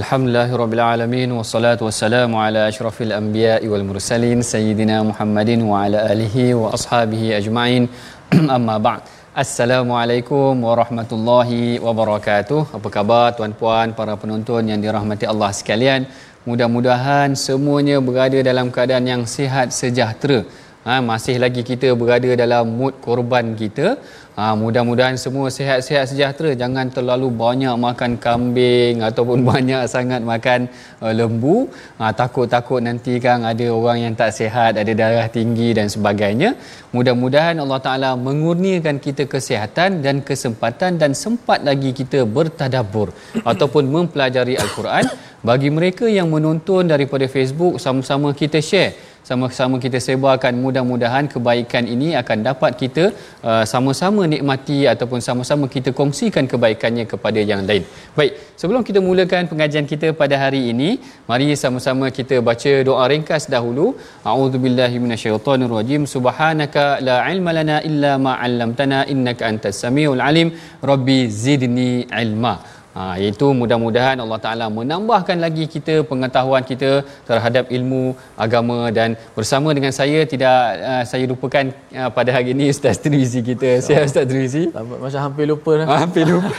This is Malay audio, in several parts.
Alhamdulillahirrabbilalamin Wassalatu wassalamu ala ashrafil anbiya wal mursalin Sayyidina Muhammadin wa ala alihi wa ashabihi ajma'in. Amma ba'd. Assalamualaikum warahmatullahi wabarakatuh. Apa khabar tuan-puan, para penonton yang dirahmati Allah sekalian? Mudah-mudahan semuanya berada dalam keadaan yang sihat sejahtera ha, Masih lagi kita berada dalam mood korban kita Ha, mudah-mudahan semua sihat-sihat sejahtera. Jangan terlalu banyak makan kambing ataupun banyak sangat makan uh, lembu. Ha, takut-takut nanti kan ada orang yang tak sihat, ada darah tinggi dan sebagainya. Mudah-mudahan Allah Ta'ala mengurniakan kita kesihatan dan kesempatan dan sempat lagi kita bertadabur ataupun mempelajari Al-Quran. Bagi mereka yang menonton daripada Facebook, sama-sama kita share sama-sama kita sebarkan mudah-mudahan kebaikan ini akan dapat kita uh, sama-sama nikmati ataupun sama-sama kita kongsikan kebaikannya kepada yang lain. Baik, sebelum kita mulakan pengajian kita pada hari ini, mari sama-sama kita baca doa ringkas dahulu. A'udzubillahi minasyaitonirrajim. Subhanaka la ilma lana illa ma 'allamtana innaka antas samiul alim. Rabbi zidni ilma. Ha, iaitu mudah-mudahan Allah Ta'ala menambahkan lagi kita pengetahuan kita terhadap ilmu agama dan bersama dengan saya tidak uh, saya lupakan uh, pada hari ini Ustaz Trizi kita. Saya Ustaz Trizi. Macam hampir lupa dah. Ha, hampir lupa.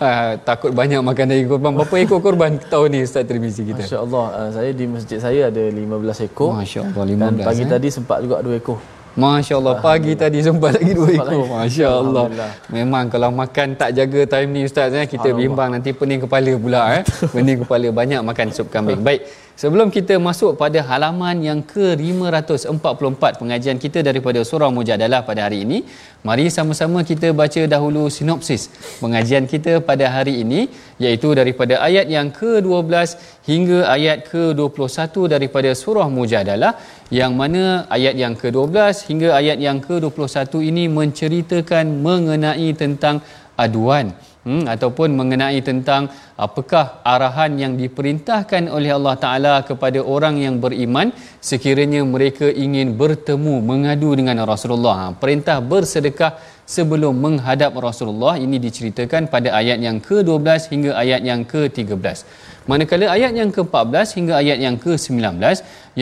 ha, takut banyak makan daging korban. Berapa ekor korban tahun ni Ustaz Trizi kita? Masya Allah. Uh, saya di masjid saya ada 15 ekor. Masya Allah 15. Dan pagi eh? tadi sempat juga 2 ekor. Masya Allah pagi tadi sempat lagi dua ekor. Masya Allah. Memang kalau makan tak jaga time ni Ustaz eh, kita bimbang nanti pening kepala pula eh. Pening kepala banyak makan sup kambing. Baik. Sebelum kita masuk pada halaman yang ke-544 pengajian kita daripada surah Mujadalah pada hari ini, mari sama-sama kita baca dahulu sinopsis pengajian kita pada hari ini iaitu daripada ayat yang ke-12 hingga ayat ke-21 daripada surah Mujadalah yang mana ayat yang ke-12 hingga ayat yang ke-21 ini menceritakan mengenai tentang aduan hmm, ataupun mengenai tentang apakah arahan yang diperintahkan oleh Allah Taala kepada orang yang beriman. Sekiranya mereka ingin bertemu mengadu dengan Rasulullah. Ha, perintah bersedekah sebelum menghadap Rasulullah ini diceritakan pada ayat yang ke-12 hingga ayat yang ke-13 manakala ayat yang ke-14 hingga ayat yang ke-19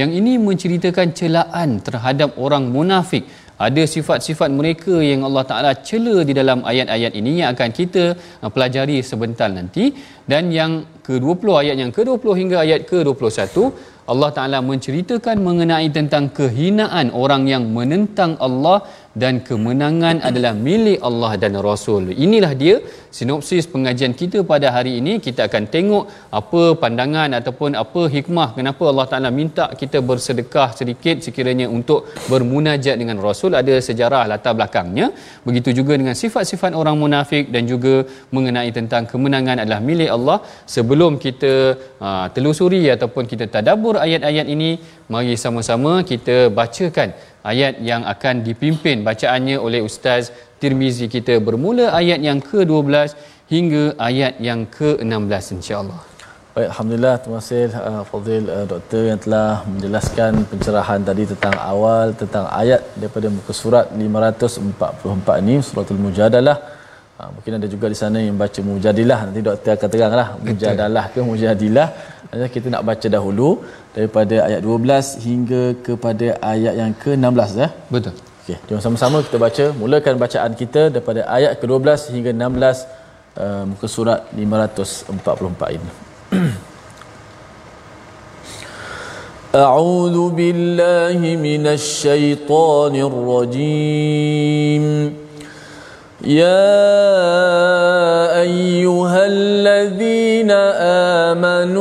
yang ini menceritakan celaan terhadap orang munafik. Ada sifat-sifat mereka yang Allah Taala cela di dalam ayat-ayat ini yang akan kita uh, pelajari sebentar nanti. Dan yang ke-20 ayat yang ke-20 hingga ayat ke-21 Allah Taala menceritakan mengenai tentang kehinaan orang yang menentang Allah dan kemenangan adalah milik Allah dan Rasul. Inilah dia sinopsis pengajian kita pada hari ini. Kita akan tengok apa pandangan ataupun apa hikmah kenapa Allah Taala minta kita bersedekah sedikit sekiranya untuk bermunajat dengan Rasul. Ada sejarah latar belakangnya. Begitu juga dengan sifat-sifat orang munafik dan juga mengenai tentang kemenangan adalah milik Allah. Sebelum kita uh, telusuri ataupun kita tadabbur ayat-ayat ini, mari sama-sama kita bacakan ayat yang akan dipimpin bacaannya oleh Ustaz Tirmizi kita bermula ayat yang ke-12 hingga ayat yang ke-16 insya-Allah. Baik, alhamdulillah terima kasih uh, Fadil uh, doktor yang telah menjelaskan pencerahan tadi tentang awal tentang ayat daripada muka surat 544 ini suratul mujadalah Ha, mungkin ada juga di sana yang baca mujadilah nanti doktor akan teranglah mujadalah ke mujadilah. Jadi kita nak baca dahulu daripada ayat 12 hingga kepada ayat yang ke-16 ya. Betul. Okey, jom sama-sama kita baca. Mulakan bacaan kita daripada ayat ke-12 hingga 16 uh, muka surat 544 ini. أعوذ بالله من الشيطان الرجيم يا أيها الذين آمنوا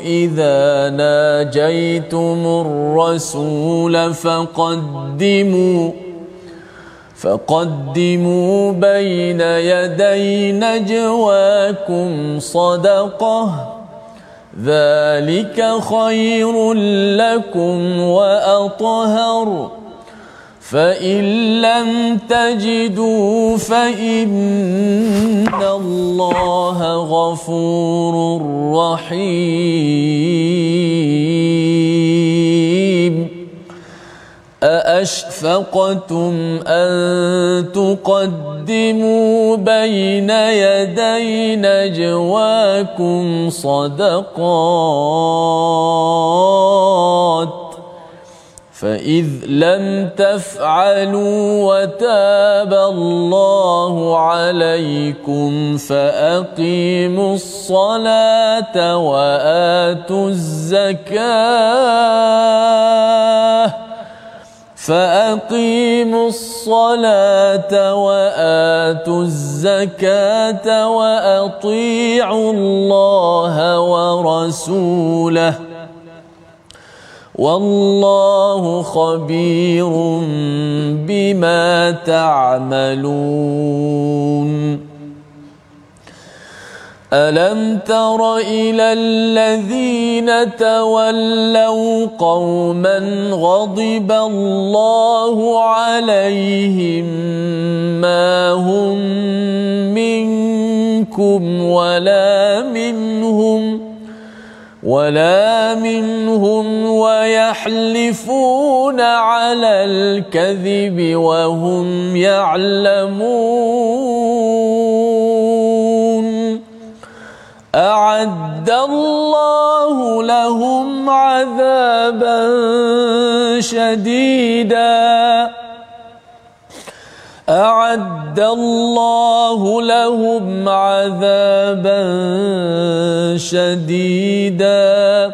إذا ناجيتم الرسول فقدموا فقدموا بين يدي نجواكم صدقة ذلك خير لكم وأطهر فإن لم تجدوا فإن الله غفور رحيم أأشفقتم أن تقدموا بين يدي نجواكم صدقات فإذ لم تفعلوا وتاب الله عليكم فأقيموا الصلاة وآتوا الزكاة فأقيموا الصلاة وآتوا الزكاة وأطيعوا الله ورسوله والله خبير بما تعملون. ألم تر إلى الذين تولوا قوما غضب الله عليهم ما هم منكم ولا منهم ولا منهم ويحلفون على الكذب وهم يعلمون. أعد الله لهم عذابا شديدا. أعد الله لهم عذابا شديدا.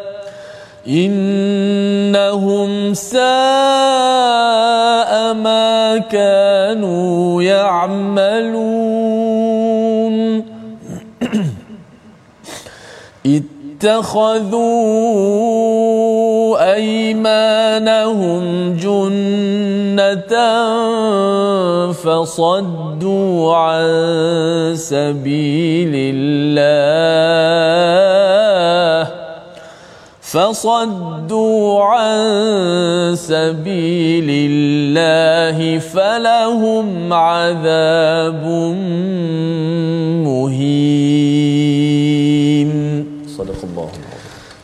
إنهم ساء ما كانوا يعملون. اتخذوا أيمانهم جنة فصدوا عن سبيل الله فصدوا عن سبيل الله فلهم عذاب مهين Sadaqallahu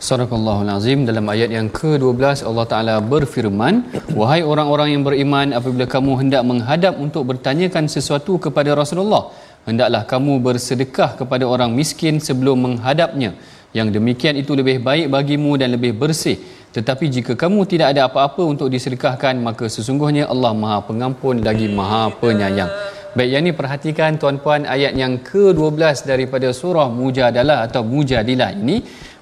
Sadaqallahu alazim. Dalam ayat yang ke-12 Allah Taala berfirman wahai orang-orang yang beriman apabila kamu hendak menghadap untuk bertanyakan sesuatu kepada Rasulullah hendaklah kamu bersedekah kepada orang miskin sebelum menghadapnya. Yang demikian itu lebih baik bagimu dan lebih bersih. Tetapi jika kamu tidak ada apa-apa untuk disedekahkan maka sesungguhnya Allah Maha Pengampun lagi Maha Penyayang. Baik, yang ini perhatikan tuan-puan ayat yang ke-12 daripada surah Mujadalah atau Mujadilah ini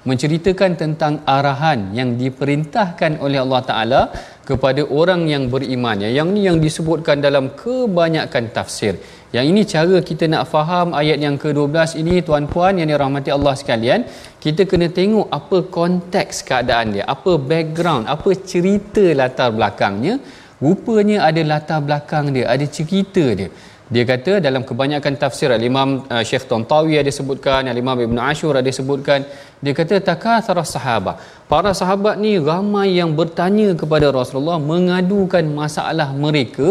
menceritakan tentang arahan yang diperintahkan oleh Allah Taala kepada orang yang beriman. Yang ni yang disebutkan dalam kebanyakan tafsir. Yang ini cara kita nak faham ayat yang ke-12 ini tuan-puan yang dirahmati Allah sekalian, kita kena tengok apa konteks keadaan dia, apa background, apa cerita latar belakangnya. Rupanya ada latar belakang dia, ada cerita dia. Dia kata dalam kebanyakan tafsir Al-Imam uh, Syekh Tantawi ada sebutkan, Al-Imam Ibn Ashur ada sebutkan, dia kata takathara sahabat. Para sahabat ni ramai yang bertanya kepada Rasulullah mengadukan masalah mereka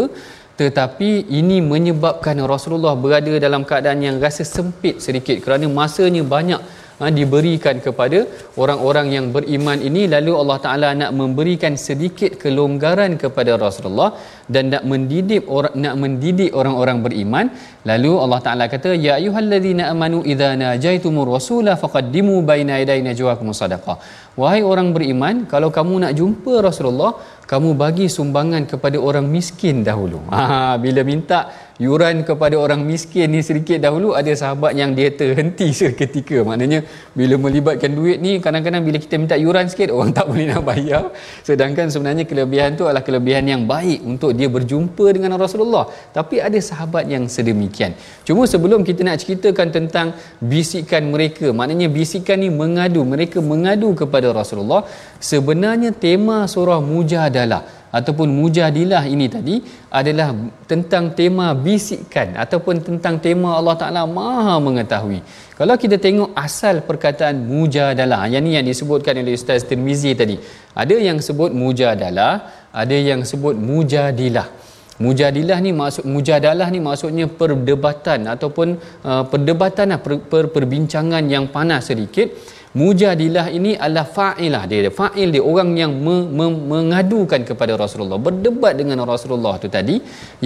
tetapi ini menyebabkan Rasulullah berada dalam keadaan yang rasa sempit sedikit kerana masanya banyak ha, diberikan kepada orang-orang yang beriman ini lalu Allah Taala nak memberikan sedikit kelonggaran kepada Rasulullah dan nak mendidik orang nak mendidik orang-orang beriman lalu Allah Taala kata ya ayyuhallazina amanu idza najaitumur rasula faqaddimu baina yaday najwakum sadaqah wahai orang beriman kalau kamu nak jumpa Rasulullah kamu bagi sumbangan kepada orang miskin dahulu. Ha bila minta yuran kepada orang miskin ni sedikit dahulu ada sahabat yang dia terhenti seketika. Maknanya bila melibatkan duit ni kadang-kadang bila kita minta yuran sikit orang tak boleh nak bayar. Sedangkan sebenarnya kelebihan tu adalah kelebihan yang baik untuk dia berjumpa dengan Rasulullah tapi ada sahabat yang sedemikian cuma sebelum kita nak ceritakan tentang bisikan mereka maknanya bisikan ni mengadu mereka mengadu kepada Rasulullah sebenarnya tema surah mujadalah ataupun mujadilah ini tadi adalah tentang tema bisikan ataupun tentang tema Allah Taala Maha mengetahui. Kalau kita tengok asal perkataan mujadalah yang ni yang disebutkan oleh Ustaz Tirmizi tadi. Ada yang sebut mujadalah, ada yang sebut mujadilah. Mujadilah ni maksud mujadalah ni maksudnya perdebatan ataupun uh, perdebatan lah, per, per, perbincangan yang panas sedikit Mujadilah ini adalah fa'ilah dia. Fa'il dia orang yang me, me, mengadukan kepada Rasulullah, berdebat dengan Rasulullah tu tadi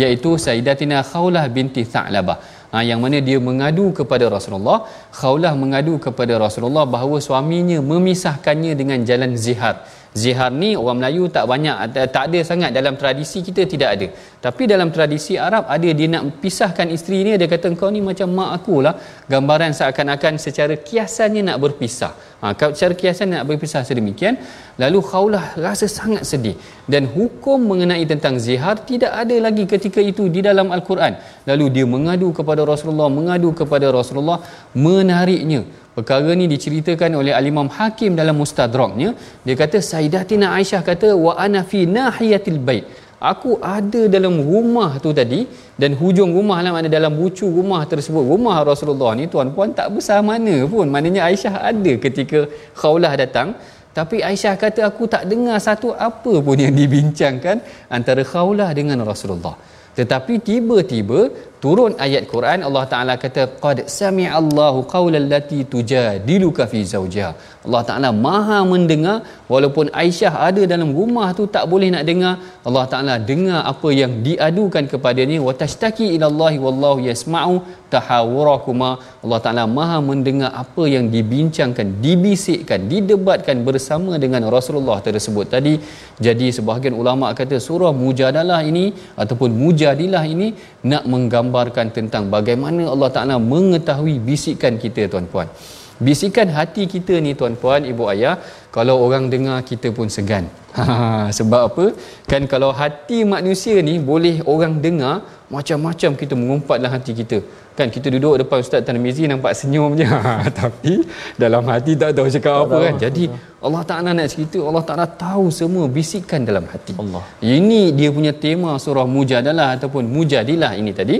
iaitu Sayyidatina Khawlah binti Tha'labah. Ha, yang mana dia mengadu kepada Rasulullah, Khawlah mengadu kepada Rasulullah bahawa suaminya memisahkannya dengan jalan zihar. Zihar ni orang Melayu tak banyak tak ada sangat dalam tradisi kita tidak ada. Tapi dalam tradisi Arab ada dia nak pisahkan isteri ni dia kata kau ni macam mak aku lah. Gambaran seakan-akan secara kiasannya nak berpisah. Ha, secara kiasan nak berpisah sedemikian. Lalu Khawlah rasa sangat sedih. Dan hukum mengenai tentang zihar tidak ada lagi ketika itu di dalam Al-Quran. Lalu dia mengadu kepada Rasulullah, mengadu kepada Rasulullah, menariknya. Perkara ni diceritakan oleh Al-Imam Hakim dalam Mustadraknya. Dia kata Sayyidatina Aisyah kata wa ana fi nahiyatil bait. Aku ada dalam rumah tu tadi dan hujung rumah lah mana dalam bucu rumah tersebut. Rumah Rasulullah ni tuan-puan tak besar mana pun. Maknanya Aisyah ada ketika Khawlah datang. Tapi Aisyah kata aku tak dengar satu apa pun yang dibincangkan antara Khawlah dengan Rasulullah. Tetapi tiba-tiba turun ayat Quran Allah Taala kata qad sami'a Allahu qaulal lati tujadiluka fi zawjiha Allah Taala Maha mendengar walaupun Aisyah ada dalam rumah tu tak boleh nak dengar Allah Taala dengar apa yang diadukan kepadanya. Wa tashtaki ila Allah wallahu yasma'u tahawurakuma. Allah Taala Maha mendengar apa yang dibincangkan dibisikkan didebatkan bersama dengan Rasulullah tersebut. Tadi jadi sebahagian ulama kata surah mujadalah ini ataupun mujadilah ini nak menggambar menggambarkan tentang bagaimana Allah Taala mengetahui bisikan kita tuan-puan. Bisikan hati kita ni tuan-puan, ibu ayah, kalau orang dengar kita pun segan. Ha, sebab apa? Kan kalau hati manusia ni boleh orang dengar, macam-macam kita mengumpat dalam hati kita. Kan kita duduk depan Ustaz Tan Mizi nampak senyum je. Tapi dalam hati tak tahu cakap tak apa tahu. kan. Jadi Allah Taala nak cerita, Allah Taala tahu semua bisikan dalam hati. Allah. Ini dia punya tema surah Mujadalah ataupun Mujadilah ini tadi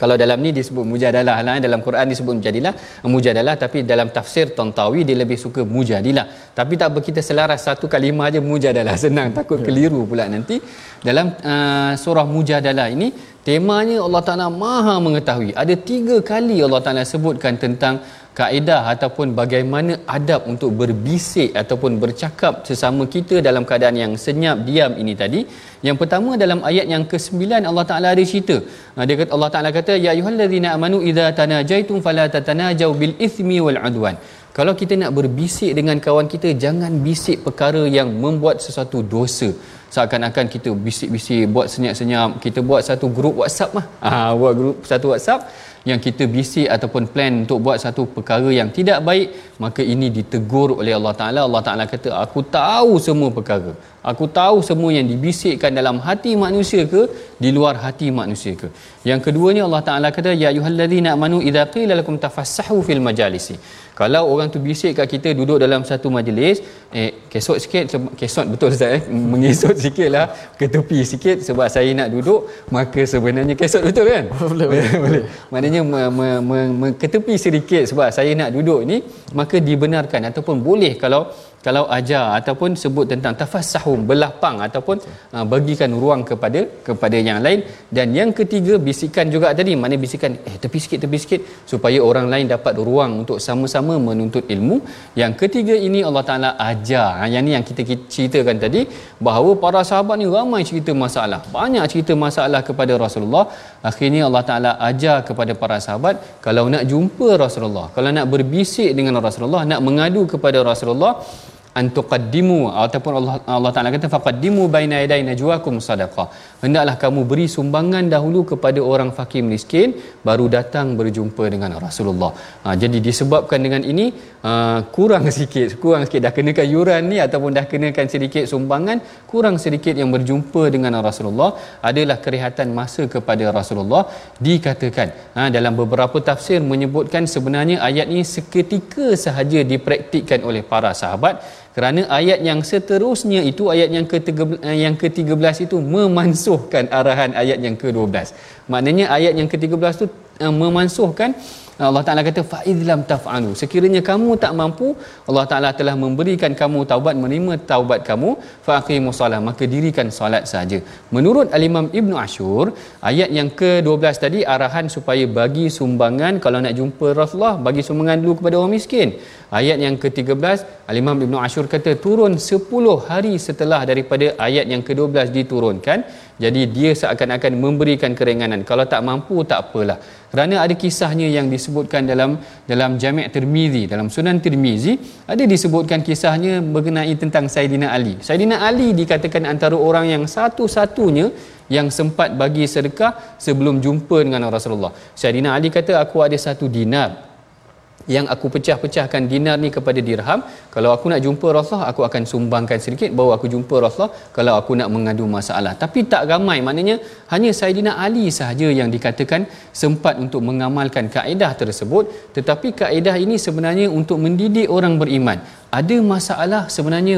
kalau dalam ni disebut mujadalah lah dalam Quran disebut mujadilah mujadalah. Tapi dalam tafsir Tantawi dia lebih suka mujadilah. Tapi tak apa kita selaras satu kalimah aja mujadalah. Senang takut keliru pula nanti. Dalam uh, surah mujadalah ini temanya Allah Taala Maha mengetahui. Ada tiga kali Allah Taala sebutkan tentang kaedah ataupun bagaimana adab untuk berbisik ataupun bercakap sesama kita dalam keadaan yang senyap diam ini tadi. Yang pertama dalam ayat yang ke-9 Allah Taala ada cerita. Dia kata Allah Taala kata ya ayyuhallazina amanu idza tanajaitum fala tatanajau bil ithmi wal udwan. Kalau kita nak berbisik dengan kawan kita jangan bisik perkara yang membuat sesuatu dosa. Seakan-akan kita bisik-bisik buat senyap-senyap kita buat satu grup WhatsApp mah ha, buat grup satu WhatsApp yang kita bisik ataupun plan untuk buat satu perkara yang tidak baik maka ini ditegur oleh Allah Taala. Allah Taala kata aku tahu semua perkara. Aku tahu semua yang dibisikkan dalam hati manusia ke di luar hati manusia ke. Yang keduanya Allah Taala kata ya ayyuhallazina amanu idza qila lakum tafassahu fil majalisi kalau orang tu bisik kat kita duduk dalam satu majlis eh kesot sikit kesot betul Ustaz eh? Mengesot sikitlah ke tepi sikit sebab saya nak duduk maka sebenarnya kesot betul kan? Boleh boleh, boleh. maknanya me, me, me, me, ke tepi sedikit sebab saya nak duduk ni maka dibenarkan ataupun boleh kalau kalau ajar ataupun sebut tentang tafassahum berlapang ataupun uh, bagikan ruang kepada kepada yang lain. Dan yang ketiga bisikan juga tadi. Mana bisikan? Eh tepi sikit tepi sikit. Supaya orang lain dapat ruang untuk sama-sama menuntut ilmu. Yang ketiga ini Allah Taala ajar. Ha, yang ni yang kita ceritakan tadi. Bahawa para sahabat ni ramai cerita masalah. Banyak cerita masalah kepada Rasulullah akhirnya Allah Taala ajar kepada para sahabat kalau nak jumpa Rasulullah kalau nak berbisik dengan Rasulullah nak mengadu kepada Rasulullah antuqaddimu ataupun Allah Allah Taala kata faqaddimu baina yaday najwakum sadaqah hendaklah kamu beri sumbangan dahulu kepada orang fakir miskin baru datang berjumpa dengan Rasulullah. Ha, jadi disebabkan dengan ini uh, kurang sikit kurang sikit. Dah kenakan yuran ni ataupun dah kenakan sedikit sumbangan kurang sedikit yang berjumpa dengan Rasulullah adalah kerehatan masa kepada Rasulullah. Dikatakan ha, dalam beberapa tafsir menyebutkan sebenarnya ayat ini seketika sahaja dipraktikkan oleh para sahabat kerana ayat yang seterusnya itu ayat yang ke-13 eh, yang ke-13 itu memansuhkan arahan ayat yang ke-12 maknanya ayat yang ke-13 itu uh, memansuhkan Allah Taala kata fa idlam taf'alu. Sekiranya kamu tak mampu Allah Taala telah memberikan kamu taubat menerima taubat kamu fa aqimus solat maka dirikan solat saja. Menurut al-Imam Ibnu Ashur ayat yang ke-12 tadi arahan supaya bagi sumbangan kalau nak jumpa Rasulullah bagi sumbangan dulu kepada orang miskin. Ayat yang ke-13 al-Imam Ibnu Ashur kata turun 10 hari setelah daripada ayat yang ke-12 diturunkan jadi dia seakan-akan memberikan keringanan. Kalau tak mampu tak apalah. Kerana ada kisahnya yang disebutkan dalam dalam Jami' Tirmizi dalam Sunan Tirmizi ada disebutkan kisahnya mengenai tentang Saidina Ali. Saidina Ali dikatakan antara orang yang satu-satunya yang sempat bagi sedekah sebelum jumpa dengan Rasulullah. Saidina Ali kata aku ada satu dinar yang aku pecah-pecahkan dinar ni kepada dirham kalau aku nak jumpa Rasulullah aku akan sumbangkan sedikit baru aku jumpa Rasulullah kalau aku nak mengadu masalah. Tapi tak ramai maknanya hanya Saidina Ali sahaja yang dikatakan sempat untuk mengamalkan kaedah tersebut. Tetapi kaedah ini sebenarnya untuk mendidik orang beriman. Ada masalah sebenarnya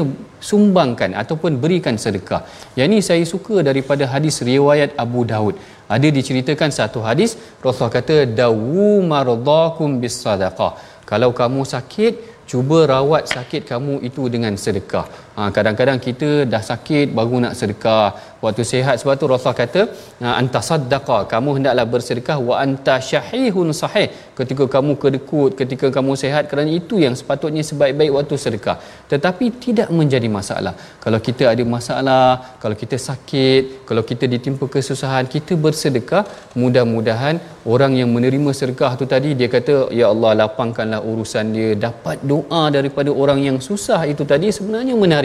sumbangkan ataupun berikan sedekah. Yang ini saya suka daripada hadis riwayat Abu Daud ada diceritakan satu hadis Rasulullah kata dawu maradakum bis sadaqah kalau kamu sakit cuba rawat sakit kamu itu dengan sedekah ha, kadang-kadang kita dah sakit baru nak sedekah. Waktu sihat sebab tu Rasulullah kata ha, anta saddaqa. Kamu hendaklah bersedekah wa anta syahihun sahih. Ketika kamu kedekut ketika kamu sihat kerana itu yang sepatutnya sebaik-baik waktu sedekah. Tetapi tidak menjadi masalah. Kalau kita ada masalah kalau kita sakit kalau kita ditimpa kesusahan kita bersedekah. Mudah-mudahan orang yang menerima sedekah tu tadi dia kata ya Allah lapangkanlah urusan dia. Dapat doa daripada orang yang susah itu tadi sebenarnya menarik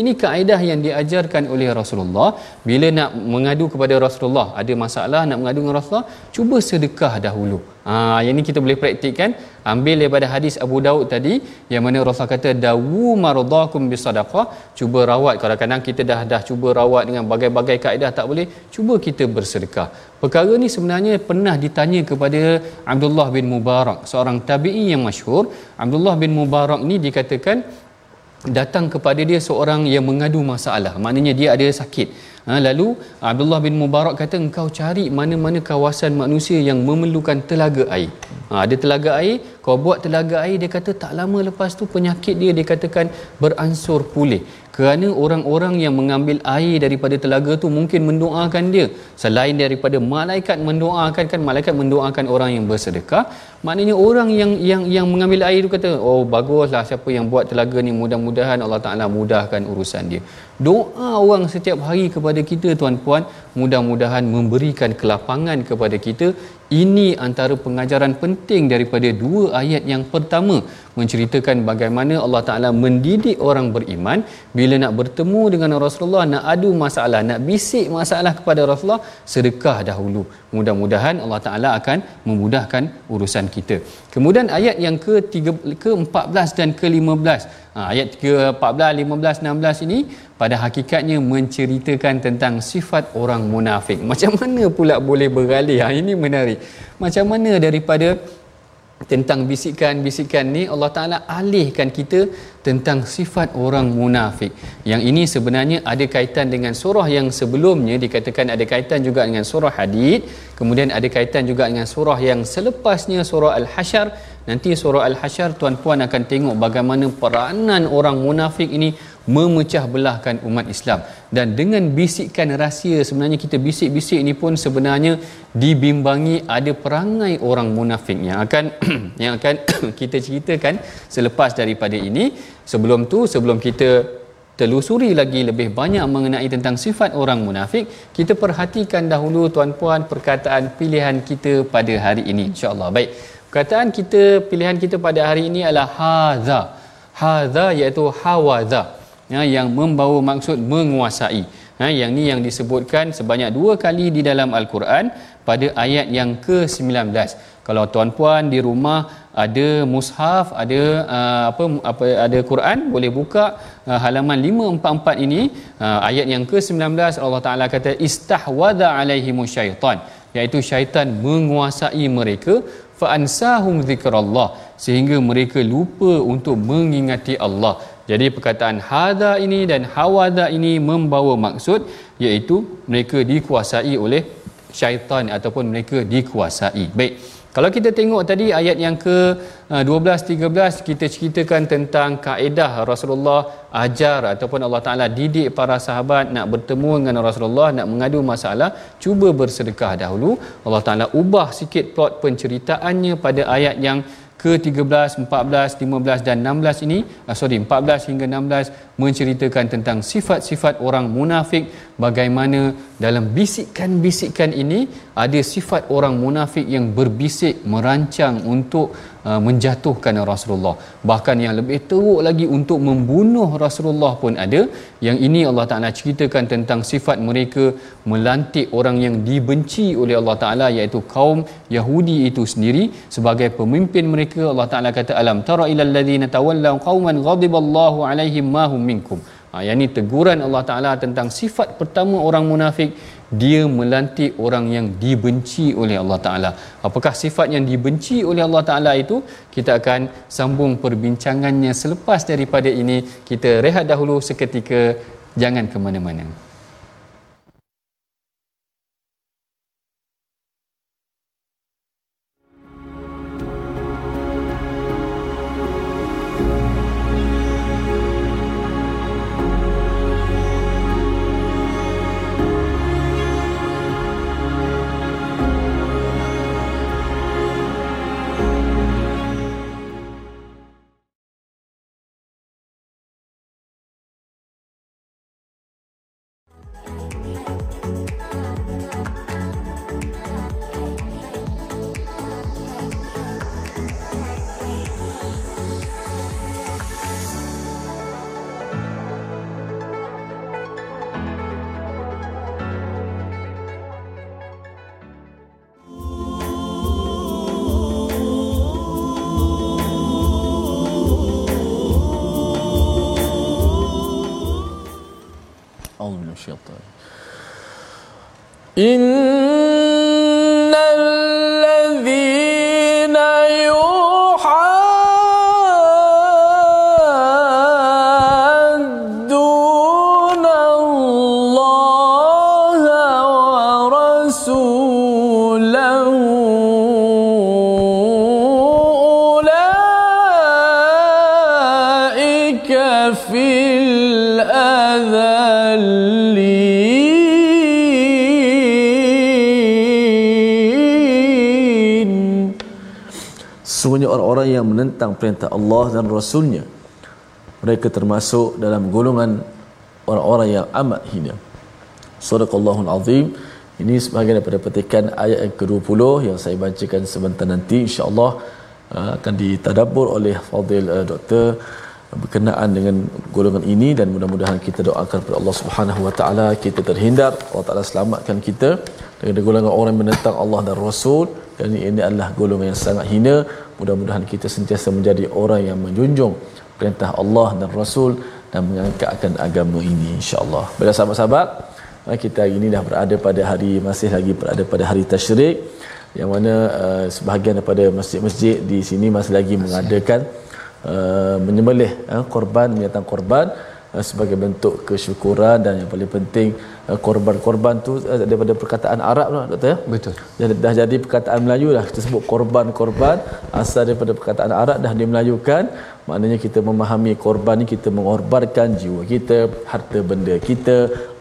ini kaedah yang diajarkan oleh Rasulullah. Bila nak mengadu kepada Rasulullah, ada masalah nak mengadu dengan Rasulullah, cuba sedekah dahulu. Ha, yang ini kita boleh praktikkan. Ambil daripada hadis Abu Daud tadi, yang mana Rasulullah kata, Dawu maradakum bisadaqah. Cuba rawat. Kadang-kadang kita dah dah cuba rawat dengan bagai-bagai kaedah, tak boleh. Cuba kita bersedekah. Perkara ni sebenarnya pernah ditanya kepada Abdullah bin Mubarak, seorang tabi'i yang masyhur. Abdullah bin Mubarak ni dikatakan, datang kepada dia seorang yang mengadu masalah. Maknanya dia ada sakit. Ha, lalu Abdullah bin Mubarak kata engkau cari mana-mana kawasan manusia yang memerlukan telaga air. Ha, ada telaga air kau buat telaga air dia kata tak lama lepas tu penyakit dia dikatakan beransur pulih kerana orang-orang yang mengambil air daripada telaga tu mungkin mendoakan dia. Selain daripada malaikat mendoakan kan malaikat mendoakan orang yang bersedekah maknanya orang yang yang yang mengambil air tu kata oh baguslah siapa yang buat telaga ni mudah-mudahan Allah Taala mudahkan urusan dia doa orang setiap hari kepada kita tuan-puan. Mudah-mudahan memberikan kelapangan kepada kita. Ini antara pengajaran penting daripada dua ayat yang pertama. Menceritakan bagaimana Allah Taala mendidik orang beriman. Bila nak bertemu dengan Rasulullah nak adu masalah nak bisik masalah kepada Rasulullah sedekah dahulu. Mudah-mudahan Allah Taala akan memudahkan urusan kita. Kemudian ayat yang ke-3 ke-14 dan ke-15 ha, ayat ke-14 15 16 ini pada hakikatnya menceritakan tentang sifat orang munafik. Macam mana pula boleh beralih? Ha, ini menarik. Macam mana daripada tentang bisikan-bisikan ni Allah Taala alihkan kita tentang sifat orang munafik. Yang ini sebenarnya ada kaitan dengan surah yang sebelumnya dikatakan ada kaitan juga dengan surah Hadid, kemudian ada kaitan juga dengan surah yang selepasnya surah Al-Hasyr. Nanti surah Al-Hasyr tuan-puan akan tengok bagaimana peranan orang munafik ini memecah belahkan umat Islam dan dengan bisikan rahsia sebenarnya kita bisik-bisik ini pun sebenarnya dibimbangi ada perangai orang munafik yang akan yang akan kita ceritakan selepas daripada ini sebelum tu sebelum kita telusuri lagi lebih banyak mengenai tentang sifat orang munafik kita perhatikan dahulu tuan-puan perkataan pilihan kita pada hari ini. Insyaallah. Baik. Perkataan kita pilihan kita pada hari ini adalah haza haza iaitu hawaza ya, yang membawa maksud menguasai. Ha, yang ni yang disebutkan sebanyak dua kali di dalam Al-Quran pada ayat yang ke-19. Kalau tuan-puan di rumah ada mushaf, ada uh, apa apa ada Quran, boleh buka uh, halaman 544 ini, uh, ayat yang ke-19 Allah Taala kata istahwadha alaihimus syaitan, iaitu syaitan menguasai mereka fa ansahum zikrallah sehingga mereka lupa untuk mengingati Allah. Jadi perkataan hada ini dan hawada ini membawa maksud iaitu mereka dikuasai oleh syaitan ataupun mereka dikuasai. Baik. Kalau kita tengok tadi ayat yang ke 12 uh, 13 kita ceritakan tentang kaedah Rasulullah ajar ataupun Allah Taala didik para sahabat nak bertemu dengan Rasulullah nak mengadu masalah cuba bersedekah dahulu. Allah Taala ubah sikit plot penceritaannya pada ayat yang ke-13, 14, 15 dan 16 ini, uh, sorry 14 hingga 16 menceritakan tentang sifat-sifat orang munafik bagaimana dalam bisikan-bisikan ini ada sifat orang munafik yang berbisik merancang untuk uh, menjatuhkan Rasulullah. Bahkan yang lebih teruk lagi untuk membunuh Rasulullah pun ada. Yang ini Allah Taala ceritakan tentang sifat mereka melantik orang yang dibenci oleh Allah Taala iaitu kaum Yahudi itu sendiri. Sebagai pemimpin mereka Allah Taala kata alam tara ilal ladzina tawallaw qauman ghadiballahu alaihim ma hum minkum ha, yang ini teguran Allah Taala tentang sifat pertama orang munafik dia melantik orang yang dibenci oleh Allah Taala. Apakah sifat yang dibenci oleh Allah Taala itu? Kita akan sambung perbincangannya selepas daripada ini. Kita rehat dahulu seketika. Jangan ke mana-mana. إن الذين الله ورسوله أولئك في الأذلين Sungguhnya orang-orang yang menentang perintah Allah dan Rasulnya Mereka termasuk dalam golongan orang-orang yang amat hina. Sadaqallahul Azim. Ini sebahagian daripada petikan ayat yang ke-20 Yang saya bacakan sebentar nanti InsyaAllah uh, akan ditadabur oleh Fadil uh, Doktor berkenaan dengan golongan ini dan mudah-mudahan kita doakan kepada Allah Subhanahu Wa Taala kita terhindar. Allah Taala selamatkan kita dari golongan orang menentang Allah dan Rasul dan ini adalah golongan yang sangat hina mudah-mudahan kita sentiasa menjadi orang yang menjunjung perintah Allah dan Rasul dan mengangkatkan agama ini insya-Allah. Baiklah sahabat-sahabat, kita hari ini dah berada pada hari masih lagi berada pada hari tasyrik yang mana uh, sebahagian daripada masjid-masjid di sini masih lagi mengadakan uh, menyembelih uh, korban binatang korban uh, sebagai bentuk kesyukuran dan yang paling penting korban-korban tu uh, daripada perkataan Arab lah doktor ya? Betul. dah, dah jadi perkataan Melayu dah kita sebut korban-korban asal daripada perkataan Arab dah dimelayukan. Maknanya kita memahami korban ni kita mengorbankan jiwa kita harta benda kita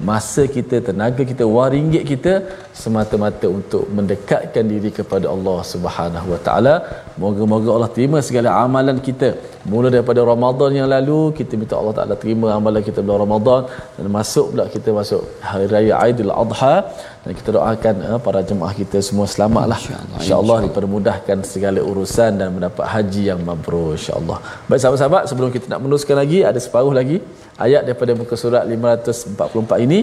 masa kita tenaga kita wang ringgit kita semata-mata untuk mendekatkan diri kepada Allah Subhanahu Wa Taala. Moga-moga Allah terima segala amalan kita. Mula daripada Ramadan yang lalu kita minta Allah Taala terima amalan kita bulan Ramadan. Dan masuk pula kita masuk hari raya Aidil Adha. Dan kita doakan uh, para jemaah kita semua selamatlah. InsyaAllah, insyaallah dipermudahkan segala urusan dan mendapat haji yang mabrur insyaallah. Baik sahabat-sahabat sebelum kita nak meneruskan lagi ada separuh lagi. Ayat daripada muka surat 544 ini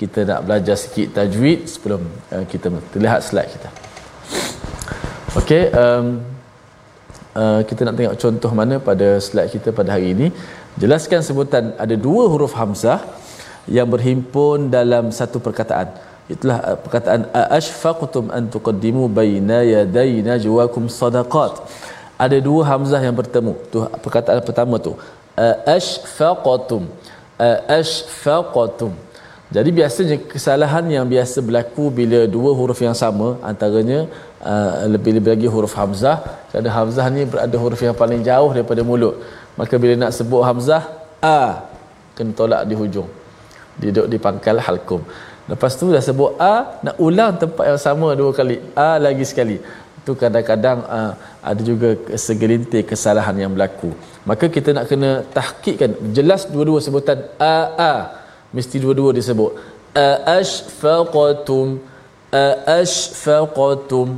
kita nak belajar sikit tajwid sebelum uh, kita terlihat slide kita. Okey um, uh, kita nak tengok contoh mana pada slide kita pada hari ini. Jelaskan sebutan ada dua huruf hamzah yang berhimpun dalam satu perkataan. Itulah uh, perkataan ashfaqtum an tuqaddimu baina yaday najwakum sadaqat. Ada dua hamzah yang bertemu. Tu perkataan pertama tu ashfaqtum ashfaqtum. Jadi biasanya kesalahan yang biasa berlaku bila dua huruf yang sama antaranya uh, lebih-lebih lagi huruf hamzah kerana hamzah ni berada huruf yang paling jauh daripada mulut. Maka bila nak sebut hamzah a kena tolak di hujung duduk di pangkal halkum lepas tu dah sebut a nak ulang tempat yang sama dua kali. A lagi sekali. Itu kadang-kadang uh, ada juga segelintir kesalahan yang berlaku. Maka kita nak kena tahkikkan jelas dua-dua sebutan a a. Mesti dua-dua disebut. Ashfaqtum ashfaqtum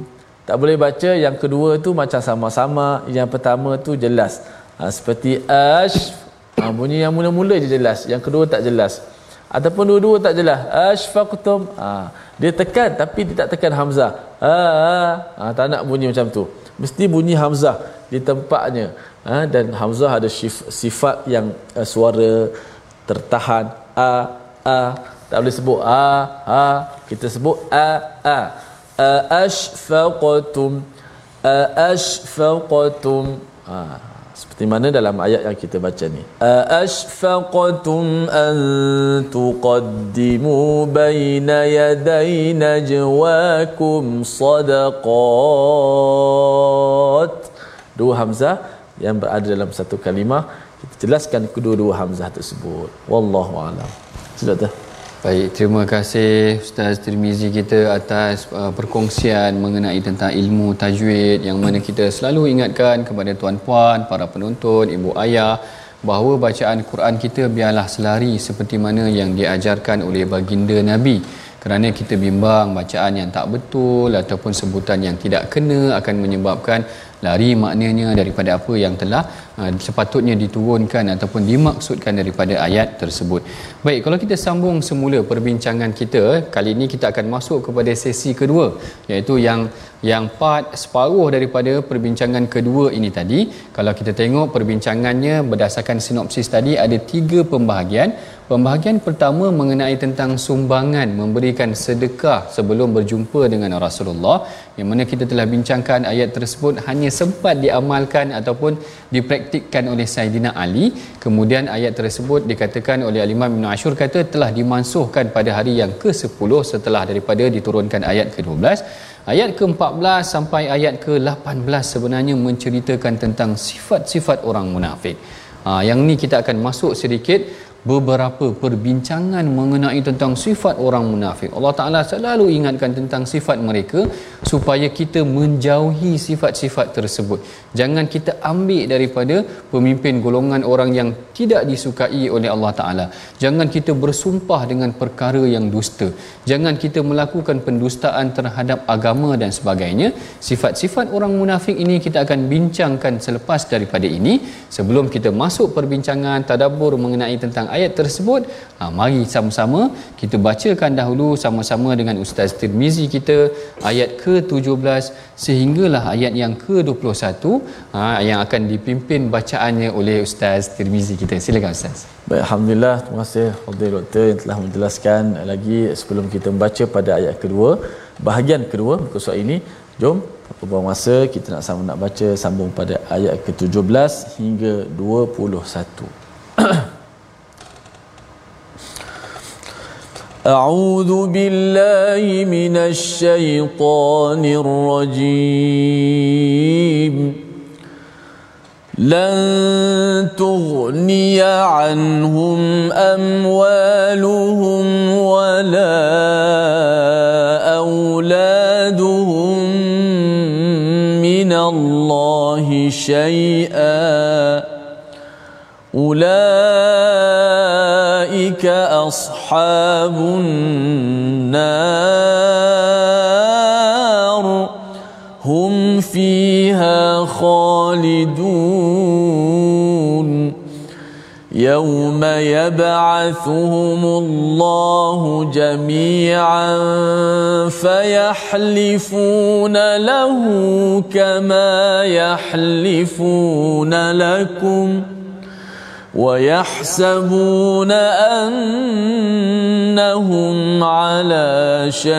tak boleh baca yang kedua tu macam sama-sama yang pertama tu jelas. Ha, seperti ash ha, bunyi yang mula-mula je jelas yang kedua tak jelas ataupun dua-dua tak jelas. Ashfaqtum ha, dia tekan tapi dia tak tekan hamzah. Ha, ha, ha, tak nak bunyi macam tu. Mesti bunyi hamzah di tempatnya. Ha, dan hamzah ada sifat yang uh, suara tertahan. A a. Tak boleh sebut a a. Kita sebut a a. Ashfaqtum ashfaqtum ha seperti mana dalam ayat yang kita baca ni? Ashfaqtum an tuqaddimu baina yaday najwakum sadaqat. Dua hamzah yang berada dalam satu kalimah. Kita jelaskan kedua-dua hamzah tersebut. Wallahu alam. Sudah dah Baik, terima kasih Ustaz Tirmizi kita atas uh, perkongsian mengenai tentang ilmu tajwid yang mana kita selalu ingatkan kepada tuan-puan, para penonton, ibu ayah bahawa bacaan Quran kita biarlah selari seperti mana yang diajarkan oleh baginda Nabi. Kerana kita bimbang bacaan yang tak betul ataupun sebutan yang tidak kena akan menyebabkan lari maknanya daripada apa yang telah uh, sepatutnya diturunkan ataupun dimaksudkan daripada ayat tersebut. Baik, kalau kita sambung semula perbincangan kita, kali ini kita akan masuk kepada sesi kedua iaitu yang yang part separuh daripada perbincangan kedua ini tadi. Kalau kita tengok perbincangannya berdasarkan sinopsis tadi ada tiga pembahagian. Pembahagian pertama mengenai tentang sumbangan memberikan sedekah sebelum berjumpa dengan Rasulullah yang mana kita telah bincangkan ayat tersebut hanya sempat diamalkan ataupun dipraktikkan oleh Saidina Ali. Kemudian ayat tersebut dikatakan oleh Al-Imam Ibn Ashur kata telah dimansuhkan pada hari yang ke-10 setelah daripada diturunkan ayat ke-12 ayat ke-14 sampai ayat ke-18 sebenarnya menceritakan tentang sifat-sifat orang munafik. Ha, yang ni kita akan masuk sedikit beberapa perbincangan mengenai tentang sifat orang munafik. Allah Taala selalu ingatkan tentang sifat mereka supaya kita menjauhi sifat-sifat tersebut. Jangan kita ambil daripada pemimpin golongan orang yang tidak disukai oleh Allah Taala. Jangan kita bersumpah dengan perkara yang dusta. Jangan kita melakukan pendustaan terhadap agama dan sebagainya. Sifat-sifat orang munafik ini kita akan bincangkan selepas daripada ini. Sebelum kita masuk perbincangan tadabbur mengenai tentang ayat tersebut. Ha, mari sama-sama kita bacakan dahulu sama-sama dengan Ustaz Tirmizi kita ayat ke-17 sehinggalah ayat yang ke-21 ha, yang akan dipimpin bacaannya oleh Ustaz Tirmizi kita. Silakan Ustaz. Baik, Alhamdulillah, terima kasih Fadil Doktor yang telah menjelaskan lagi sebelum kita membaca pada ayat kedua, bahagian kedua muka surat ini, jom Tanpa buang masa kita nak sama nak baca sambung pada ayat ke-17 hingga 21. أعوذ بالله من الشيطان الرجيم. لن تغني عنهم أموالهم ولا أولادهم من الله شيئا. أولئك أصحاب النار. هم فيها خالدون. يوم يبعثهم الله جميعا فيحلفون له كما يحلفون لكم. ويحسبون أنهم على شيء.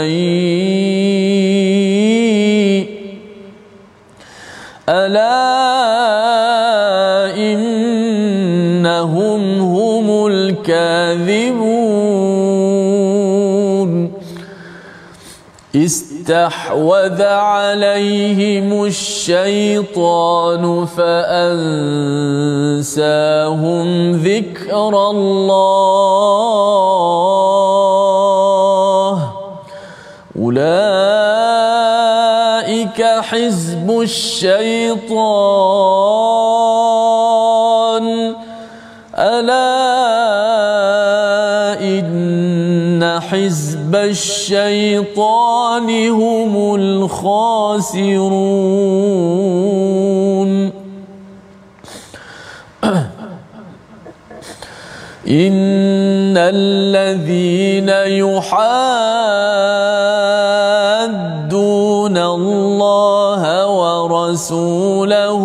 ألا إنهم هم الكاذبون. استحوذ عليهم الشيطان فأنساهم ذكر الله. أولئك حزب الشيطان. ألا حزب الشيطان هم الخاسرون ان الذين يحادون الله ورسوله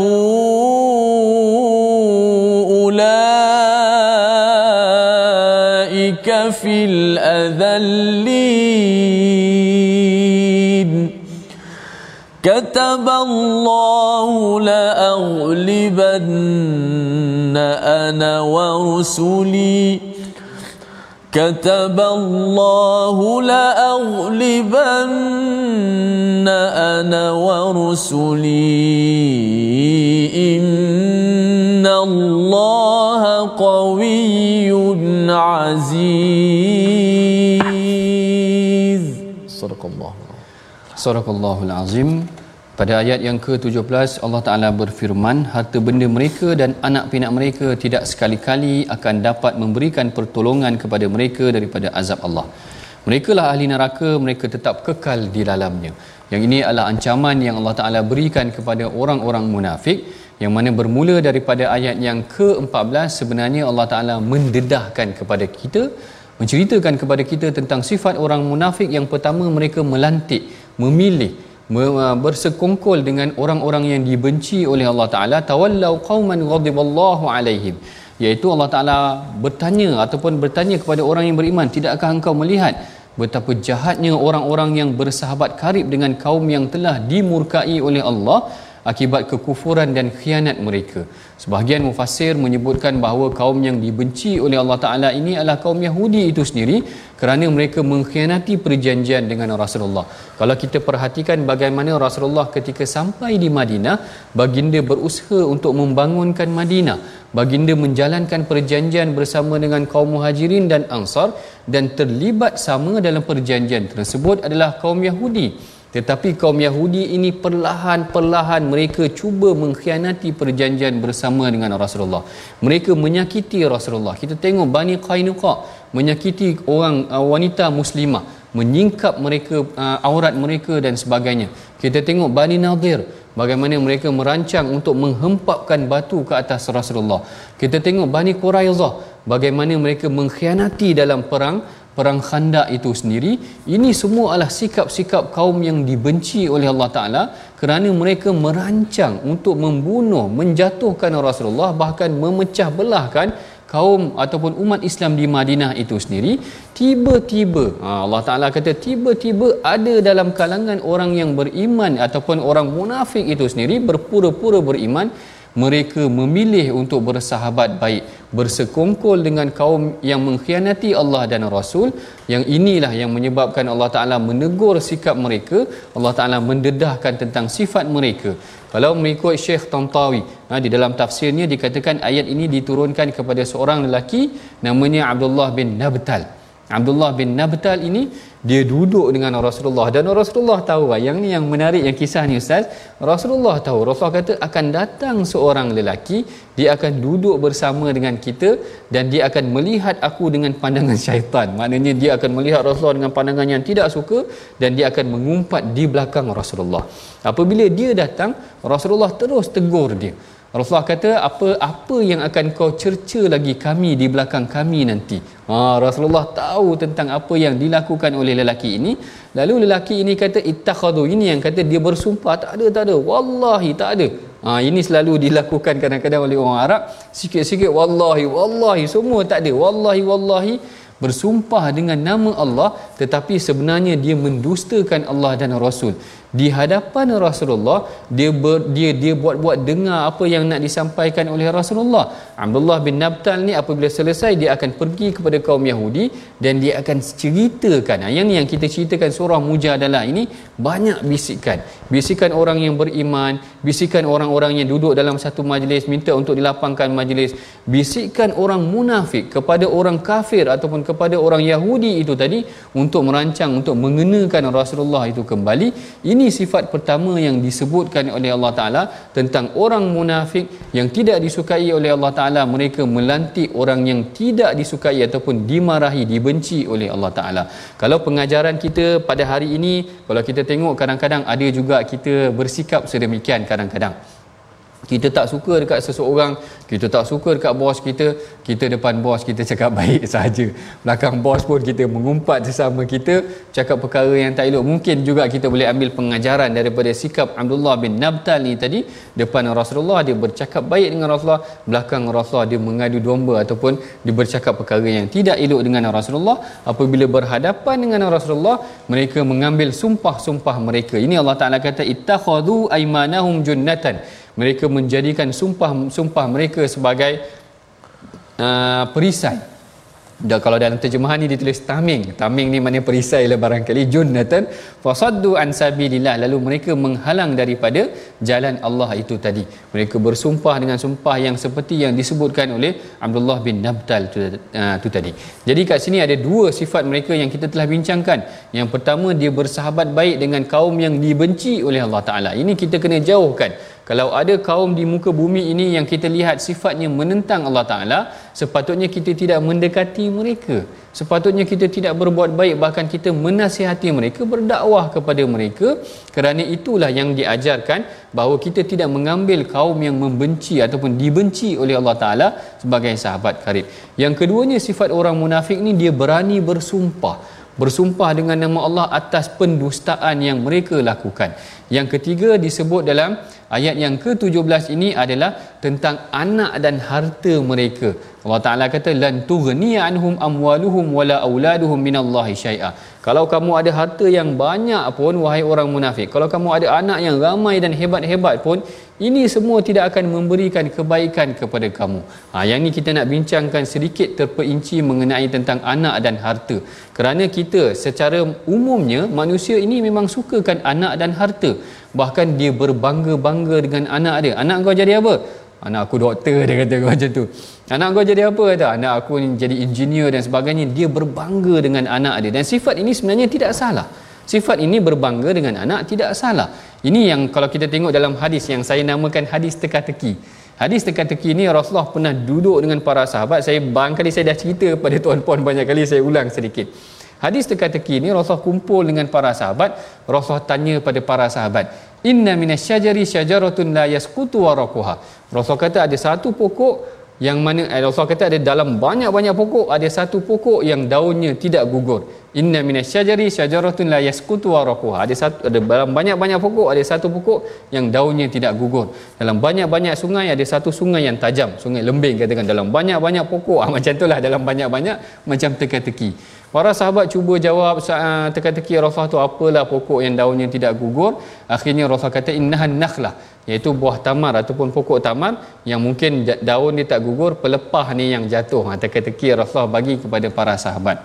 كتب الله لأغلبن أنا ورسلي. كتب الله لأغلبن أنا ورسلي. إن الله قوي عزيز. صدق الله Sadaqallahul Azim. Pada ayat yang ke-17 Allah Taala berfirman, harta benda mereka dan anak pinak mereka tidak sekali-kali akan dapat memberikan pertolongan kepada mereka daripada azab Allah. Mereka lah ahli neraka, mereka tetap kekal di dalamnya. Yang ini adalah ancaman yang Allah Taala berikan kepada orang-orang munafik yang mana bermula daripada ayat yang ke-14 sebenarnya Allah Taala mendedahkan kepada kita menceritakan kepada kita tentang sifat orang munafik yang pertama mereka melantik memilih bersekongkol dengan orang-orang yang dibenci oleh Allah Taala tawallau qauman ghadiballahu alaihim. Iaitu Allah Taala bertanya ataupun bertanya kepada orang yang beriman tidakkah engkau melihat betapa jahatnya orang-orang yang bersahabat karib dengan kaum yang telah dimurkai oleh Allah akibat kekufuran dan khianat mereka. Sebahagian mufassir menyebutkan bahawa kaum yang dibenci oleh Allah Taala ini adalah kaum Yahudi itu sendiri kerana mereka mengkhianati perjanjian dengan Rasulullah. Kalau kita perhatikan bagaimana Rasulullah ketika sampai di Madinah, baginda berusaha untuk membangunkan Madinah. Baginda menjalankan perjanjian bersama dengan kaum Muhajirin dan Ansar dan terlibat sama dalam perjanjian tersebut adalah kaum Yahudi. Tetapi kaum Yahudi ini perlahan-perlahan mereka cuba mengkhianati perjanjian bersama dengan Rasulullah. Mereka menyakiti Rasulullah. Kita tengok Bani Qainuqa menyakiti orang uh, wanita muslimah, menyingkap mereka uh, aurat mereka dan sebagainya. Kita tengok Bani Nadir bagaimana mereka merancang untuk menghempapkan batu ke atas Rasulullah. Kita tengok Bani Quraizah bagaimana mereka mengkhianati dalam perang perang khandak itu sendiri ini semua adalah sikap-sikap kaum yang dibenci oleh Allah Ta'ala kerana mereka merancang untuk membunuh menjatuhkan Rasulullah bahkan memecah belahkan kaum ataupun umat Islam di Madinah itu sendiri. Tiba-tiba ha, Allah Taala kata tiba-tiba ada dalam kalangan orang yang beriman ataupun orang munafik itu sendiri berpura-pura beriman mereka memilih untuk bersahabat baik bersekongkol dengan kaum yang mengkhianati Allah dan Rasul. Yang inilah yang menyebabkan Allah Taala menegur sikap mereka. Allah Taala mendedahkan tentang sifat mereka. Kalau mengikut Syekh Tantawi ha, di dalam tafsirnya dikatakan ayat ini diturunkan kepada seorang lelaki namanya Abdullah bin Nabtal Abdullah bin Nabtal ini dia duduk dengan Rasulullah. Dan Rasulullah tahu yang ni yang menarik yang kisah ni ustaz. Rasulullah tahu Rasulullah kata akan datang seorang lelaki dia akan duduk bersama dengan kita dan dia akan melihat aku dengan pandangan syaitan. Maknanya dia akan melihat Rasulullah dengan pandangan yang tidak suka dan dia akan mengumpat di belakang Rasulullah. Apabila dia datang Rasulullah terus tegur dia Rasulullah kata apa apa yang akan kau cerca lagi kami di belakang kami nanti. Ha, Rasulullah tahu tentang apa yang dilakukan oleh lelaki ini. Lalu lelaki ini kata ittakhadhu ini yang kata dia bersumpah tak ada tak ada. Wallahi tak ada. Ha, ini selalu dilakukan kadang-kadang oleh orang Arab. Sikit-sikit wallahi wallahi semua tak ada. Wallahi wallahi bersumpah dengan nama Allah tetapi sebenarnya dia mendustakan Allah dan Rasul di hadapan Rasulullah dia ber, dia dia buat-buat dengar apa yang nak disampaikan oleh Rasulullah. Abdullah bin Nabtal ni apabila selesai dia akan pergi kepada kaum Yahudi dan dia akan ceritakan. Yang yang kita ceritakan surah Mujadalah ini banyak bisikan. Bisikan orang yang beriman bisikan orang-orang yang duduk dalam satu majlis minta untuk dilapangkan majlis. Bisikan orang munafik kepada orang kafir ataupun kepada orang Yahudi itu tadi untuk merancang untuk mengenakan Rasulullah itu kembali. Ini ini sifat pertama yang disebutkan oleh Allah Taala tentang orang munafik yang tidak disukai oleh Allah Taala. Mereka melantik orang yang tidak disukai ataupun dimarahi dibenci oleh Allah Taala. Kalau pengajaran kita pada hari ini kalau kita tengok kadang-kadang ada juga kita bersikap sedemikian kadang-kadang kita tak suka dekat seseorang kita tak suka dekat bos kita kita depan bos kita cakap baik saja belakang bos pun kita mengumpat sesama kita cakap perkara yang tak elok. Mungkin juga kita boleh ambil pengajaran daripada sikap Abdullah bin Nabtal ni tadi. Depan Rasulullah dia bercakap baik dengan Rasulullah. Belakang Rasulullah dia mengadu domba ataupun dia bercakap perkara yang tidak elok dengan Rasulullah. Apabila berhadapan dengan Rasulullah mereka mengambil sumpah-sumpah mereka. Ini Allah Taala kata ittakhadhu aymanahum junnatan mereka menjadikan sumpah sumpah mereka sebagai uh, perisai. Dan kalau dalam terjemahan ni ditulis taming. Taming ni maknanya perisai lah barangkali. Junnatan fasaddu an sabilillah. Lalu mereka menghalang daripada jalan Allah itu tadi. Mereka bersumpah dengan sumpah yang seperti yang disebutkan oleh Abdullah bin Nabtal tu, uh, tu tadi. Jadi kat sini ada dua sifat mereka yang kita telah bincangkan. Yang pertama dia bersahabat baik dengan kaum yang dibenci oleh Allah Taala. Ini kita kena jauhkan kalau ada kaum di muka bumi ini yang kita lihat sifatnya menentang Allah Ta'ala sepatutnya kita tidak mendekati mereka. Sepatutnya kita tidak berbuat baik bahkan kita menasihati mereka berdakwah kepada mereka. Kerana itulah yang diajarkan bahawa kita tidak mengambil kaum yang membenci ataupun dibenci oleh Allah Ta'ala sebagai sahabat karib. Yang keduanya sifat orang munafik ni dia berani bersumpah bersumpah dengan nama Allah atas pendustaan yang mereka lakukan yang ketiga disebut dalam ayat yang ke-17 ini adalah tentang anak dan harta mereka. Allah Taala kata lan tughni anhum amwaluhum wala auladuhum minallahi syai'a. Kalau kamu ada harta yang banyak pun wahai orang munafik, kalau kamu ada anak yang ramai dan hebat-hebat pun ini semua tidak akan memberikan kebaikan kepada kamu. Ha, yang ni kita nak bincangkan sedikit terperinci mengenai tentang anak dan harta. Kerana kita secara umumnya manusia ini memang sukakan anak dan harta. Bahkan dia berbangga-bangga dengan anak dia. Anak kau jadi apa? Anak aku doktor dia kata macam tu. Anak kau jadi apa kata? Anak aku jadi engineer dan sebagainya. Dia berbangga dengan anak dia. Dan sifat ini sebenarnya tidak salah. Sifat ini berbangga dengan anak tidak salah. Ini yang kalau kita tengok dalam hadis yang saya namakan hadis teka-teki. Hadis teka-teki ini Rasulullah pernah duduk dengan para sahabat. Saya barangkali saya dah cerita pada tuan-puan banyak kali saya ulang sedikit. Hadis teka-teki ini Rasulullah kumpul dengan para sahabat. Rasulullah tanya pada para sahabat, "Inna minasyajari syajaratun la yasqutu waraquha." Rasulullah kata ada satu pokok yang mana eh, Rasulullah kata ada dalam banyak-banyak pokok ada satu pokok yang daunnya tidak gugur. Inna minasyajari syajaratun la yasqutu waraquha ada satu ada dalam banyak-banyak pokok ada satu pokok yang daunnya tidak gugur. Dalam banyak-banyak sungai ada satu sungai yang tajam sungai lembing katakan. Dalam banyak-banyak pokok ah, macam itulah dalam banyak-banyak macam teka-teki. Para sahabat cuba jawab uh, teka-teki Rasulullah tu apalah pokok yang daunnya tidak gugur. Akhirnya Rasulullah kata innahan nakhlah iaitu buah tamar ataupun pokok tamar yang mungkin daun dia tak gugur pelepah ni yang jatuh. Ha, teka-teki Rasulullah bagi kepada para sahabat.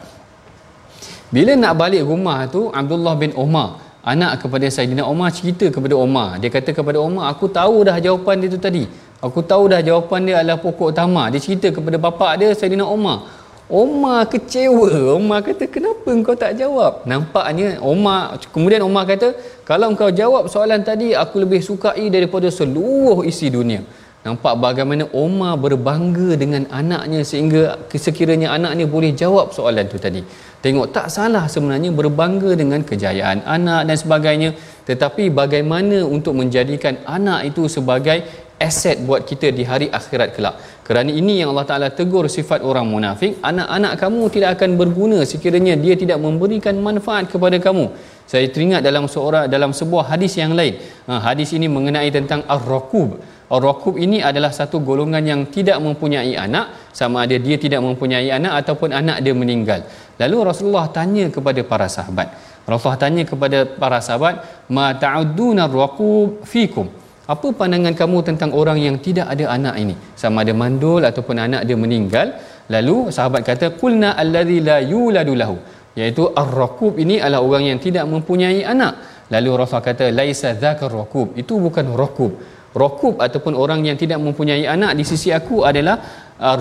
Bila nak balik rumah tu Abdullah bin Umar anak kepada Saidina Umar cerita kepada Umar. Dia kata kepada Umar, aku tahu dah jawapan dia tu tadi. Aku tahu dah jawapan dia adalah pokok tamar. Dia cerita kepada bapa dia Saidina Umar. Omar kecewa. Omar kata, kenapa engkau tak jawab? Nampaknya Omar, kemudian Omar kata, kalau engkau jawab soalan tadi, aku lebih sukai daripada seluruh isi dunia. Nampak bagaimana Omar berbangga dengan anaknya sehingga sekiranya anaknya boleh jawab soalan tu tadi. Tengok tak salah sebenarnya berbangga dengan kejayaan anak dan sebagainya. Tetapi bagaimana untuk menjadikan anak itu sebagai aset buat kita di hari akhirat kelak. Kerana ini yang Allah Ta'ala tegur sifat orang munafik Anak-anak kamu tidak akan berguna sekiranya dia tidak memberikan manfaat kepada kamu. Saya teringat dalam seorang dalam sebuah hadis yang lain. Ha, Hadis ini mengenai tentang Ar-Rakub Ar-Rakub ini adalah satu golongan yang tidak mempunyai anak Sama ada dia tidak mempunyai anak ataupun anak dia meninggal. Lalu Rasulullah tanya kepada para sahabat. Rasulullah tanya kepada para sahabat Ma ta'uduna ar-Rakub fikum apa pandangan kamu tentang orang yang tidak ada anak ini? Sama ada mandul ataupun anak dia meninggal lalu sahabat kata qulna allazi la yuladu lahu iaitu ar-raqub ini adalah orang yang tidak mempunyai anak. Lalu rasul kata laisa dzakar raqub. Itu bukan raqub. Raqub ataupun orang yang tidak mempunyai anak di sisi aku adalah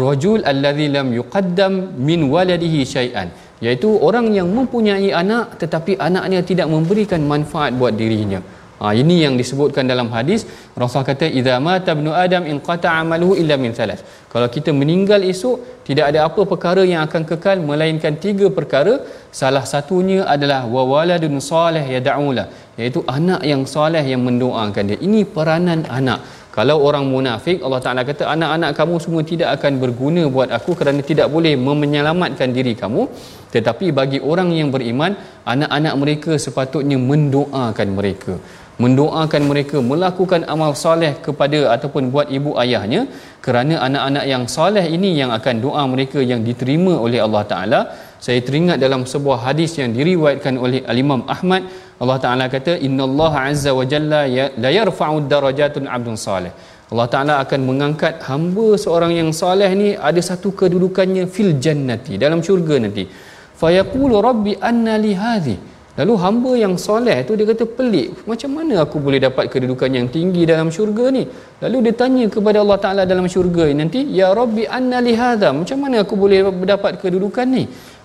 rajul allazi lam yuqaddam min waladihi syai'an. Iaitu orang yang mempunyai anak tetapi anaknya tidak memberikan manfaat buat dirinya Ha, ini yang disebutkan dalam hadis Rasul kata idza mata ibnu adam in qata amaluhu illa min thalath. Kalau kita meninggal esok tidak ada apa perkara yang akan kekal melainkan tiga perkara. Salah satunya adalah wa waladun salih yad'ula iaitu anak yang soleh yang mendoakan dia. Ini peranan anak. Kalau orang munafik Allah Taala kata anak-anak kamu semua tidak akan berguna buat aku kerana tidak boleh menyelamatkan diri kamu. Tetapi bagi orang yang beriman, anak-anak mereka sepatutnya mendoakan mereka mendoakan mereka melakukan amal soleh kepada ataupun buat ibu ayahnya kerana anak-anak yang soleh ini yang akan doa mereka yang diterima oleh Allah Taala. Saya teringat dalam sebuah hadis yang diriwayatkan oleh al-Imam Ahmad Allah Taala kata innallaha azza wa jalla ya, la yarfa'u darajatun 'abdun salih. Allah Taala akan mengangkat hamba seorang yang soleh ni ada satu kedudukannya fil jannati dalam syurga nanti. Fa yaqulu rabbi anna li hadhi Lalu hamba yang soleh tu dia kata pelik. Macam mana aku boleh dapat kedudukan yang tinggi dalam syurga ni? Lalu dia tanya kepada Allah Ta'ala dalam syurga ni nanti. Ya Rabbi anna lihada. Macam mana aku boleh dapat kedudukan ni?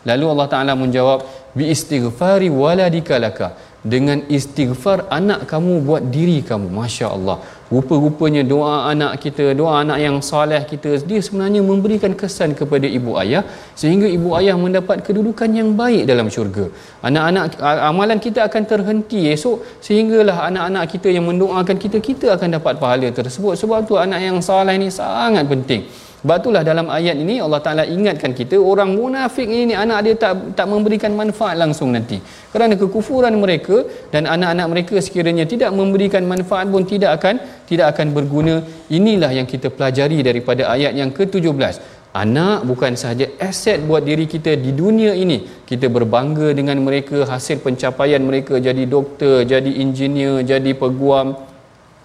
Lalu Allah Ta'ala menjawab. Bi istighfari waladika laka dengan istighfar anak kamu buat diri kamu Masya Allah rupa-rupanya doa anak kita doa anak yang soleh kita dia sebenarnya memberikan kesan kepada ibu ayah sehingga ibu ayah mendapat kedudukan yang baik dalam syurga. Anak-anak amalan kita akan terhenti esok sehinggalah anak-anak kita yang mendoakan kita kita akan dapat pahala tersebut. Sebab tu anak yang soleh ni sangat penting. Sebab itulah dalam ayat ini Allah Taala ingatkan kita orang munafik ini anak dia tak tak memberikan manfaat langsung nanti. Kerana kekufuran mereka dan anak-anak mereka sekiranya tidak memberikan manfaat pun tidak akan tidak akan berguna. Inilah yang kita pelajari daripada ayat yang ke-17. Anak bukan sahaja aset buat diri kita di dunia ini. Kita berbangga dengan mereka, hasil pencapaian mereka jadi doktor, jadi engineer, jadi peguam,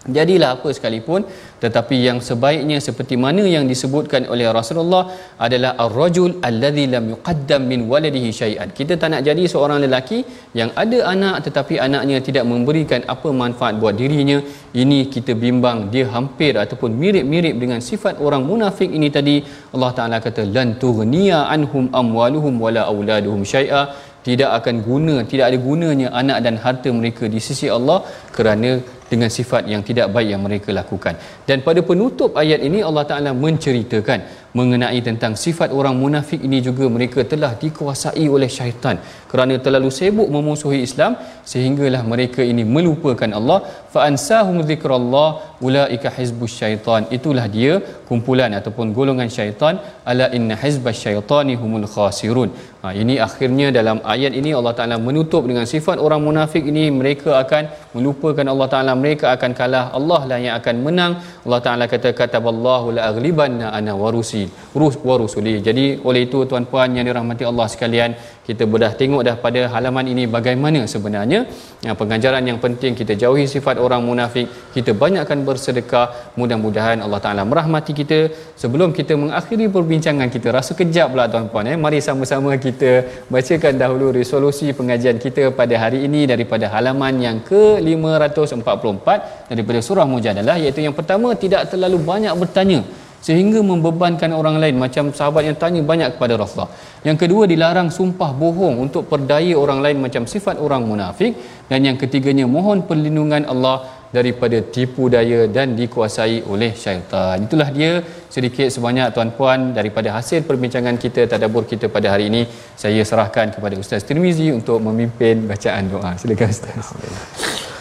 Jadilah apa sekalipun tetapi yang sebaiknya seperti mana yang disebutkan oleh Rasulullah adalah ar-rajul alladhi lam yuqaddam min waladihi syai'an. Kita tak nak jadi seorang lelaki yang ada anak tetapi anaknya tidak memberikan apa manfaat buat dirinya. Ini kita bimbang dia hampir ataupun mirip-mirip dengan sifat orang munafik ini tadi. Allah Taala kata lan tughniya anhum amwaluhum wala auladuhum syai'a tidak akan guna tidak ada gunanya anak dan harta mereka di sisi Allah kerana dengan sifat yang tidak baik yang mereka lakukan. Dan pada penutup ayat ini Allah Taala menceritakan mengenai tentang sifat orang munafik ini juga mereka telah dikuasai oleh syaitan. Kerana terlalu sibuk memusuhi Islam sehinggalah mereka ini melupakan Allah. Fa ansahum dzikrallah ulaika hizbus syaitan. Itulah dia kumpulan ataupun golongan syaitan. Ala inna hizbas syaitani humul khasirun. Ha, ini akhirnya dalam ayat ini Allah Taala menutup dengan sifat orang munafik ini. Mereka akan melupakan Allah Taala. Mereka akan kalah. Allah lah yang akan menang. Allah Taala kata kataballahu la aghlibanna ana warusi rus warusuli jadi oleh itu tuan-puan yang dirahmati Allah sekalian kita bedah tengok dah pada halaman ini bagaimana sebenarnya ya, pengajaran yang penting kita jauhi sifat orang munafik kita banyakkan bersedekah. Mudah-mudahan Allah Taala merahmati kita. Sebelum kita mengakhiri perbincangan kita rasa kejap pula tuan-puan eh. Mari sama-sama kita bacakan dahulu resolusi pengajian kita pada hari ini daripada halaman yang ke-544 daripada surah mujadalah iaitu yang pertama tidak terlalu banyak bertanya sehingga membebankan orang lain macam sahabat yang tanya banyak kepada Rasulullah. Yang kedua dilarang sumpah bohong untuk perdaya orang lain macam sifat orang munafik dan yang ketiganya mohon perlindungan Allah daripada tipu daya dan dikuasai oleh syaitan. Itulah dia sedikit sebanyak tuan-puan daripada hasil perbincangan kita tadabbur kita pada hari ini. Saya serahkan kepada Ustaz Tirmizi untuk memimpin bacaan doa. Silakan Ustaz.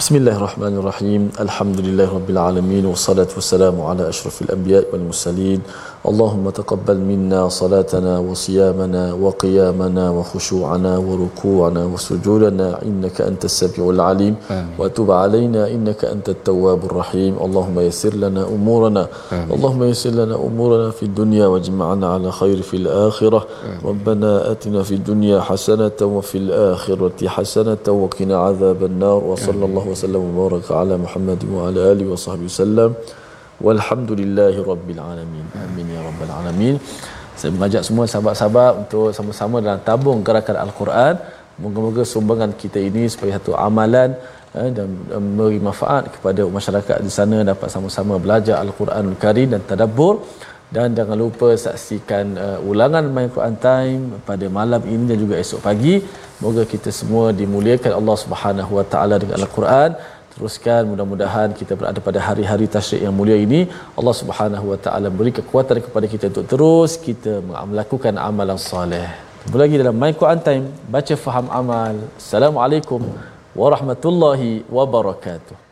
بسم الله الرحمن الرحيم الحمد لله رب العالمين والصلاة والسلام على أشرف الأنبياء والمرسلين اللهم تقبل منا صلاتنا وصيامنا وقيامنا وخشوعنا وركوعنا وسجودنا إنك أنت السميع العليم. وتب علينا إنك أنت التواب الرحيم. اللهم يسر لنا أمورنا. اللهم يسر لنا أمورنا في الدنيا واجمعنا على خير في الآخرة. ربنا آتنا في الدنيا حسنة وفي الآخرة حسنة وقنا عذاب النار. وصلى الله وسلم وبارك على محمد وعلى آله وصحبه وسلم. Walhamdulillahi rabbil alamin. Amin ya rabbal alamin. Saya mengajak semua sahabat-sahabat untuk sama-sama dalam tabung gerakan al-Quran. Moga-moga sumbangan kita ini sebagai satu amalan eh, dan memberi manfaat kepada masyarakat di sana dapat sama-sama belajar al-Quranul Karim dan tadabbur. Dan jangan lupa saksikan uh, ulangan My Quran Time pada malam ini dan juga esok pagi. Moga kita semua dimuliakan Allah Subhanahu Wa Taala dengan Al-Quran teruskan mudah-mudahan kita berada pada hari-hari tasyrik yang mulia ini Allah Subhanahu wa taala beri kekuatan kepada kita untuk terus kita melakukan amalan soleh. Jumpa lagi dalam My Quran Time baca faham amal. Assalamualaikum warahmatullahi wabarakatuh.